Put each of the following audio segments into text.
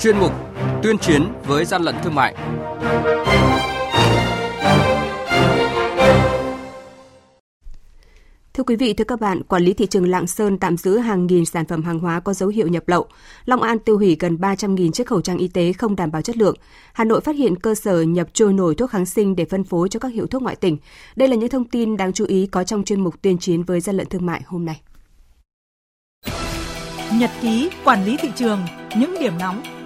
chuyên mục Tuyên chiến với gian lận thương mại. Thưa quý vị, thưa các bạn, quản lý thị trường Lạng Sơn tạm giữ hàng nghìn sản phẩm hàng hóa có dấu hiệu nhập lậu. Long An tiêu hủy gần 300.000 chiếc khẩu trang y tế không đảm bảo chất lượng. Hà Nội phát hiện cơ sở nhập trôi nổi thuốc kháng sinh để phân phối cho các hiệu thuốc ngoại tỉnh. Đây là những thông tin đáng chú ý có trong chuyên mục tuyên chiến với gian lận thương mại hôm nay. Nhật ký quản lý thị trường, những điểm nóng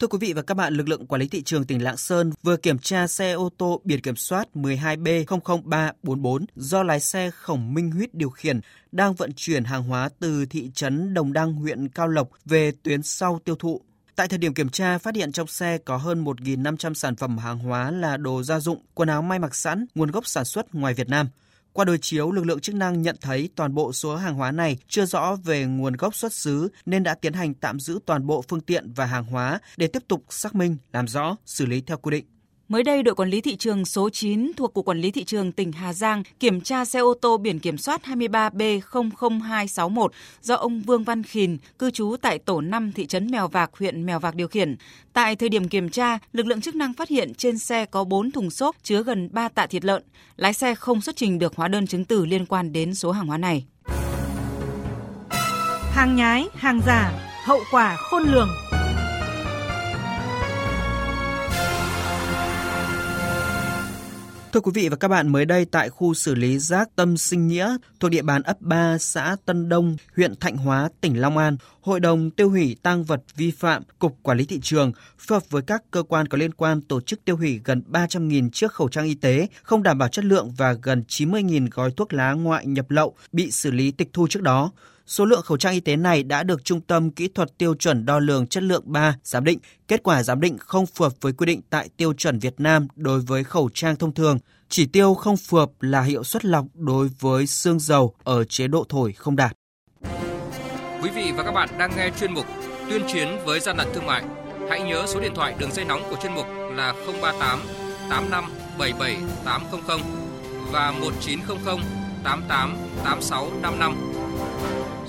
Thưa quý vị và các bạn, lực lượng quản lý thị trường tỉnh Lạng Sơn vừa kiểm tra xe ô tô biển kiểm soát 12B00344 do lái xe Khổng Minh Huyết điều khiển đang vận chuyển hàng hóa từ thị trấn Đồng Đăng, huyện Cao Lộc về tuyến sau tiêu thụ. Tại thời điểm kiểm tra, phát hiện trong xe có hơn 1.500 sản phẩm hàng hóa là đồ gia dụng, quần áo may mặc sẵn, nguồn gốc sản xuất ngoài Việt Nam. Qua đối chiếu, lực lượng chức năng nhận thấy toàn bộ số hàng hóa này chưa rõ về nguồn gốc xuất xứ nên đã tiến hành tạm giữ toàn bộ phương tiện và hàng hóa để tiếp tục xác minh, làm rõ, xử lý theo quy định. Mới đây, đội quản lý thị trường số 9 thuộc Cục Quản lý Thị trường tỉnh Hà Giang kiểm tra xe ô tô biển kiểm soát 23B00261 do ông Vương Văn Khìn, cư trú tại tổ 5 thị trấn Mèo Vạc, huyện Mèo Vạc điều khiển. Tại thời điểm kiểm tra, lực lượng chức năng phát hiện trên xe có 4 thùng xốp chứa gần 3 tạ thịt lợn. Lái xe không xuất trình được hóa đơn chứng từ liên quan đến số hàng hóa này. Hàng nhái, hàng giả, hậu quả khôn lường. Thưa quý vị và các bạn, mới đây tại khu xử lý rác Tâm Sinh Nghĩa thuộc địa bàn ấp 3 xã Tân Đông, huyện Thạnh Hóa, tỉnh Long An, Hội đồng tiêu hủy tăng vật vi phạm Cục Quản lý Thị trường phối hợp với các cơ quan có liên quan tổ chức tiêu hủy gần 300.000 chiếc khẩu trang y tế không đảm bảo chất lượng và gần 90.000 gói thuốc lá ngoại nhập lậu bị xử lý tịch thu trước đó. Số lượng khẩu trang y tế này đã được Trung tâm Kỹ thuật Tiêu chuẩn Đo lường Chất lượng 3 giám định. Kết quả giám định không phù hợp với quy định tại tiêu chuẩn Việt Nam đối với khẩu trang thông thường. Chỉ tiêu không phù hợp là hiệu suất lọc đối với xương dầu ở chế độ thổi không đạt. Quý vị và các bạn đang nghe chuyên mục Tuyên chiến với gian lận thương mại. Hãy nhớ số điện thoại đường dây nóng của chuyên mục là 038 85 77 800 và 1900 88 86 55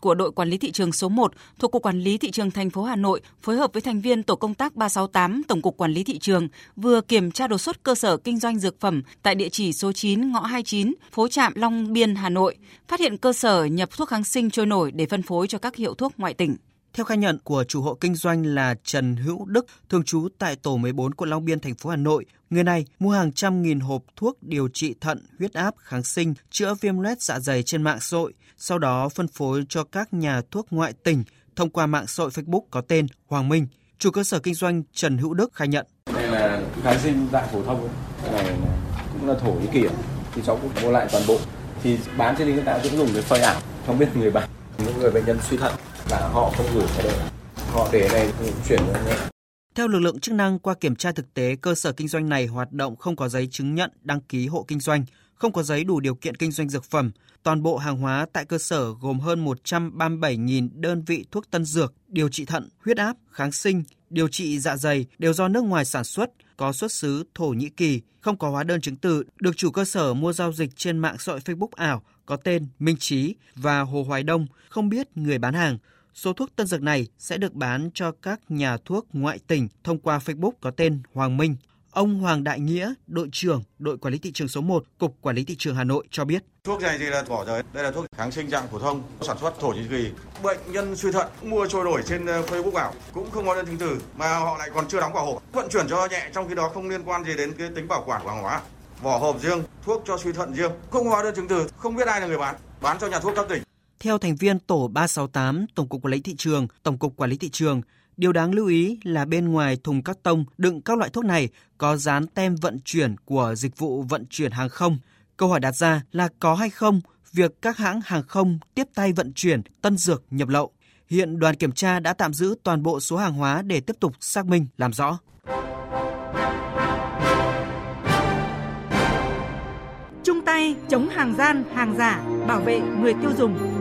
của đội quản lý thị trường số 1 thuộc Cục Quản lý Thị trường thành phố Hà Nội phối hợp với thành viên tổ công tác 368 Tổng cục Quản lý Thị trường vừa kiểm tra đột xuất cơ sở kinh doanh dược phẩm tại địa chỉ số 9 ngõ 29, phố Trạm Long Biên, Hà Nội, phát hiện cơ sở nhập thuốc kháng sinh trôi nổi để phân phối cho các hiệu thuốc ngoại tỉnh. Theo khai nhận của chủ hộ kinh doanh là Trần Hữu Đức, thường trú tại tổ 14 quận Long Biên, thành phố Hà Nội, người này mua hàng trăm nghìn hộp thuốc điều trị thận, huyết áp, kháng sinh, chữa viêm loét dạ dày trên mạng xã hội, sau đó phân phối cho các nhà thuốc ngoại tỉnh thông qua mạng xã hội Facebook có tên Hoàng Minh. Chủ cơ sở kinh doanh Trần Hữu Đức khai nhận. Đây là kháng sinh dạng phổ thông, cái này cũng là thổ Nhĩ Kỳ, thì cháu cũng mua lại toàn bộ. Thì bán trên hiện tại cũng dùng cái phơi ảo, không biết người bán. Người bệnh nhân suy thận là họ không gửi cái đây họ để này chuyển nhé theo lực lượng chức năng qua kiểm tra thực tế, cơ sở kinh doanh này hoạt động không có giấy chứng nhận đăng ký hộ kinh doanh, không có giấy đủ điều kiện kinh doanh dược phẩm. Toàn bộ hàng hóa tại cơ sở gồm hơn 137.000 đơn vị thuốc tân dược, điều trị thận, huyết áp, kháng sinh, điều trị dạ dày đều do nước ngoài sản xuất, có xuất xứ Thổ Nhĩ Kỳ, không có hóa đơn chứng từ, được chủ cơ sở mua giao dịch trên mạng xã hội Facebook ảo có tên Minh Trí và Hồ Hoài Đông, không biết người bán hàng. Số thuốc tân dược này sẽ được bán cho các nhà thuốc ngoại tỉnh thông qua Facebook có tên Hoàng Minh. Ông Hoàng Đại Nghĩa, đội trưởng đội quản lý thị trường số 1, Cục Quản lý thị trường Hà Nội cho biết. Thuốc này thì là bỏ rồi, đây là thuốc kháng sinh dạng phổ thông, sản xuất Thổ Nhĩ Kỳ. Bệnh nhân suy thận mua trôi nổi trên ờ, Facebook ảo, cũng không có đơn chứng từ mà họ lại còn chưa đóng bảo hộp. Vận chuyển cho nhẹ trong khi đó không liên quan gì đến cái tính bảo quản của hàng hóa. Vỏ hộp riêng, thuốc cho suy thận riêng, không hóa đơn chứng từ, không biết ai là người bán, bán cho nhà thuốc các tỉnh. Theo thành viên tổ 368 Tổng cục Quản lý thị trường, Tổng cục Quản lý thị trường, điều đáng lưu ý là bên ngoài thùng các tông đựng các loại thuốc này có dán tem vận chuyển của dịch vụ vận chuyển hàng không. Câu hỏi đặt ra là có hay không việc các hãng hàng không tiếp tay vận chuyển tân dược nhập lậu. Hiện đoàn kiểm tra đã tạm giữ toàn bộ số hàng hóa để tiếp tục xác minh làm rõ. Trung tay chống hàng gian, hàng giả, bảo vệ người tiêu dùng.